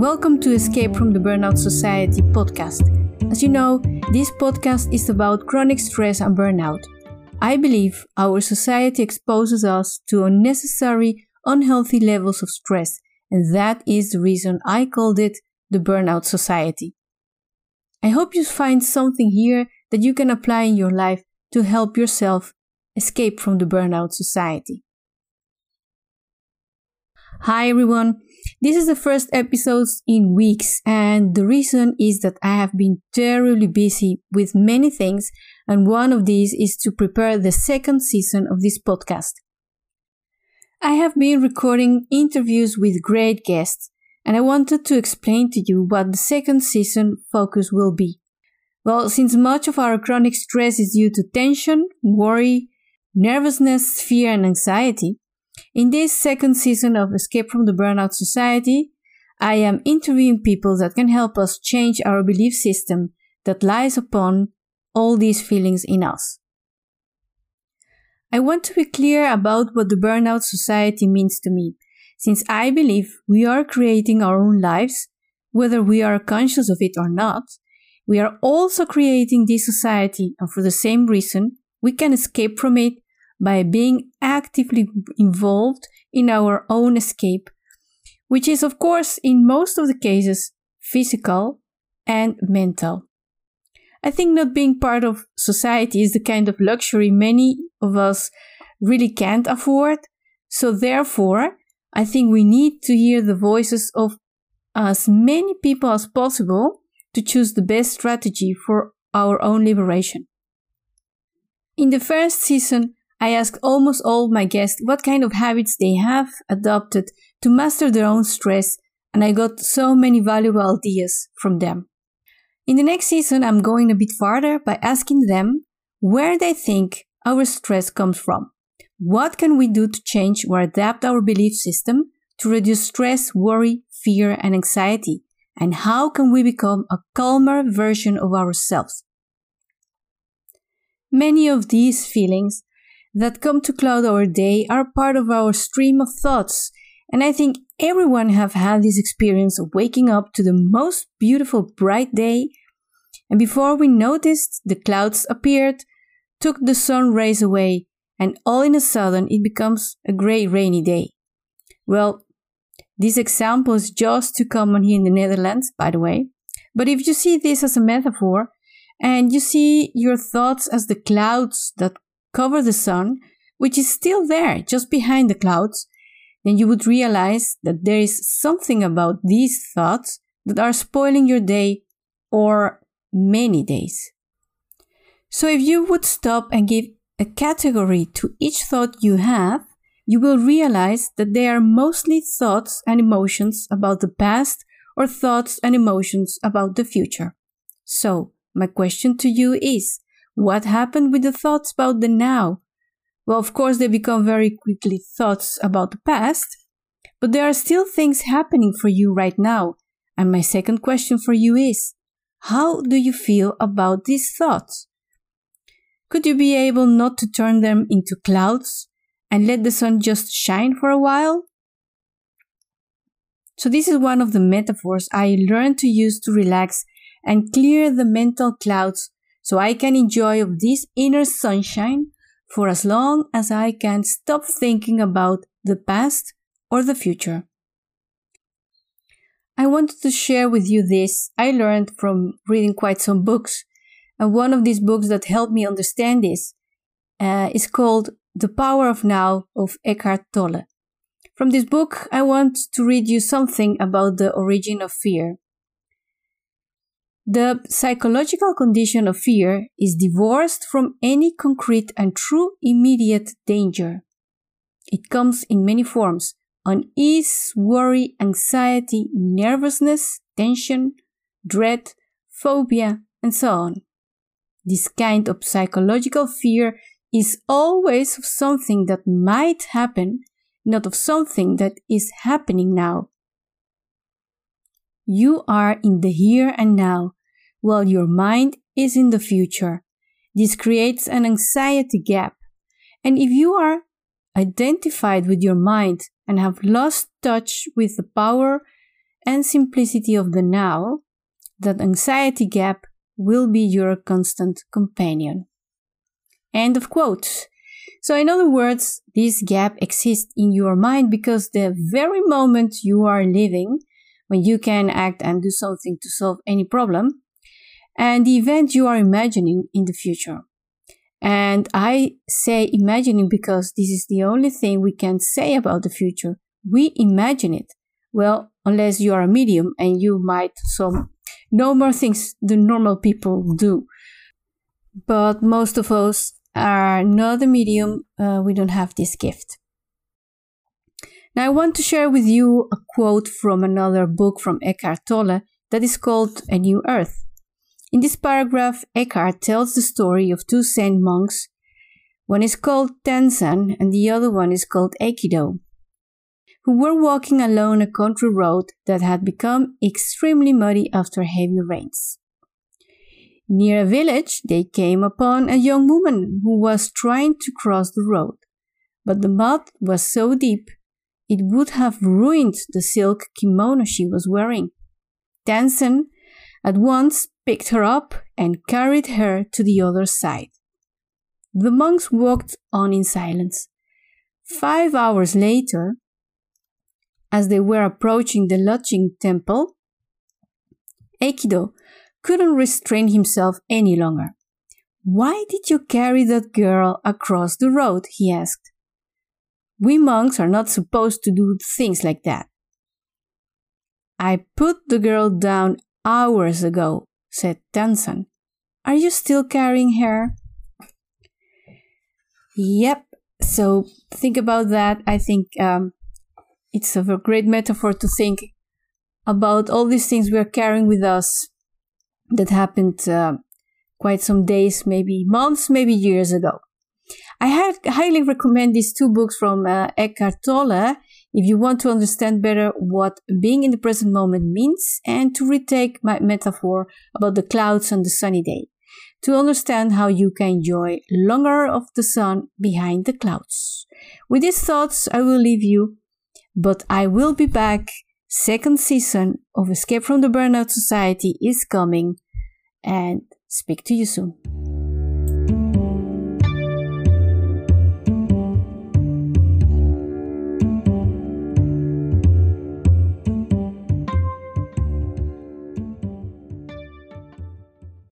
Welcome to Escape from the Burnout Society podcast. As you know, this podcast is about chronic stress and burnout. I believe our society exposes us to unnecessary, unhealthy levels of stress, and that is the reason I called it the Burnout Society. I hope you find something here that you can apply in your life to help yourself escape from the Burnout Society. Hi everyone, this is the first episode in weeks, and the reason is that I have been terribly busy with many things, and one of these is to prepare the second season of this podcast. I have been recording interviews with great guests, and I wanted to explain to you what the second season focus will be. Well, since much of our chronic stress is due to tension, worry, nervousness, fear, and anxiety, in this second season of Escape from the Burnout Society, I am interviewing people that can help us change our belief system that lies upon all these feelings in us. I want to be clear about what the Burnout Society means to me, since I believe we are creating our own lives, whether we are conscious of it or not. We are also creating this society, and for the same reason, we can escape from it by being actively involved in our own escape, which is, of course, in most of the cases, physical and mental. I think not being part of society is the kind of luxury many of us really can't afford. So, therefore, I think we need to hear the voices of as many people as possible to choose the best strategy for our own liberation. In the first season, I asked almost all my guests what kind of habits they have adopted to master their own stress, and I got so many valuable ideas from them. In the next season, I'm going a bit farther by asking them where they think our stress comes from. What can we do to change or adapt our belief system to reduce stress, worry, fear, and anxiety? And how can we become a calmer version of ourselves? Many of these feelings that come to cloud our day are part of our stream of thoughts. And I think everyone have had this experience of waking up to the most beautiful bright day. And before we noticed, the clouds appeared, took the sun rays away, and all in a sudden it becomes a grey rainy day. Well, this example is just too common here in the Netherlands, by the way. But if you see this as a metaphor, and you see your thoughts as the clouds that cover the sun, which is still there just behind the clouds, then you would realize that there is something about these thoughts that are spoiling your day or many days. So if you would stop and give a category to each thought you have, you will realize that they are mostly thoughts and emotions about the past or thoughts and emotions about the future. So, my question to you is what happened with the thoughts about the now? Well, of course, they become very quickly thoughts about the past, but there are still things happening for you right now. And my second question for you is How do you feel about these thoughts? Could you be able not to turn them into clouds and let the sun just shine for a while? So, this is one of the metaphors I learned to use to relax and clear the mental clouds so I can enjoy of this inner sunshine for as long as I can stop thinking about the past or the future. I wanted to share with you this I learned from reading quite some books, and one of these books that helped me understand this uh, is called The Power of Now of Eckhart Tolle. From this book, I want to read you something about the origin of fear. The psychological condition of fear is divorced from any concrete and true immediate danger. It comes in many forms unease, worry, anxiety, nervousness, tension, dread, phobia, and so on. This kind of psychological fear is always of something that might happen, not of something that is happening now. You are in the here and now, while your mind is in the future. This creates an anxiety gap. And if you are identified with your mind and have lost touch with the power and simplicity of the now, that anxiety gap will be your constant companion. End of quote. So, in other words, this gap exists in your mind because the very moment you are living, when you can act and do something to solve any problem, and the event you are imagining in the future. And I say imagining because this is the only thing we can say about the future. We imagine it. Well, unless you are a medium and you might some no more things the normal people do. But most of us are not a medium. Uh, we don't have this gift. Now, I want to share with you a quote from another book from Eckhart Tolle that is called A New Earth. In this paragraph, Eckhart tells the story of two Zen monks. One is called Tenzan and the other one is called Ekido, who were walking along a country road that had become extremely muddy after heavy rains. Near a village, they came upon a young woman who was trying to cross the road, but the mud was so deep it would have ruined the silk kimono she was wearing. Tenzan at once picked her up and carried her to the other side. The monks walked on in silence. Five hours later, as they were approaching the lodging temple, Ekido couldn't restrain himself any longer. Why did you carry that girl across the road? he asked. We monks are not supposed to do things like that. I put the girl down hours ago, said Tenzan. Are you still carrying her? Yep. So think about that. I think um, it's a great metaphor to think about all these things we are carrying with us that happened uh, quite some days, maybe months, maybe years ago. I highly recommend these two books from uh, Eckhart Tolle if you want to understand better what being in the present moment means and to retake my metaphor about the clouds on the sunny day, to understand how you can enjoy longer of the sun behind the clouds. With these thoughts, I will leave you, but I will be back. Second season of Escape from the Burnout Society is coming and speak to you soon.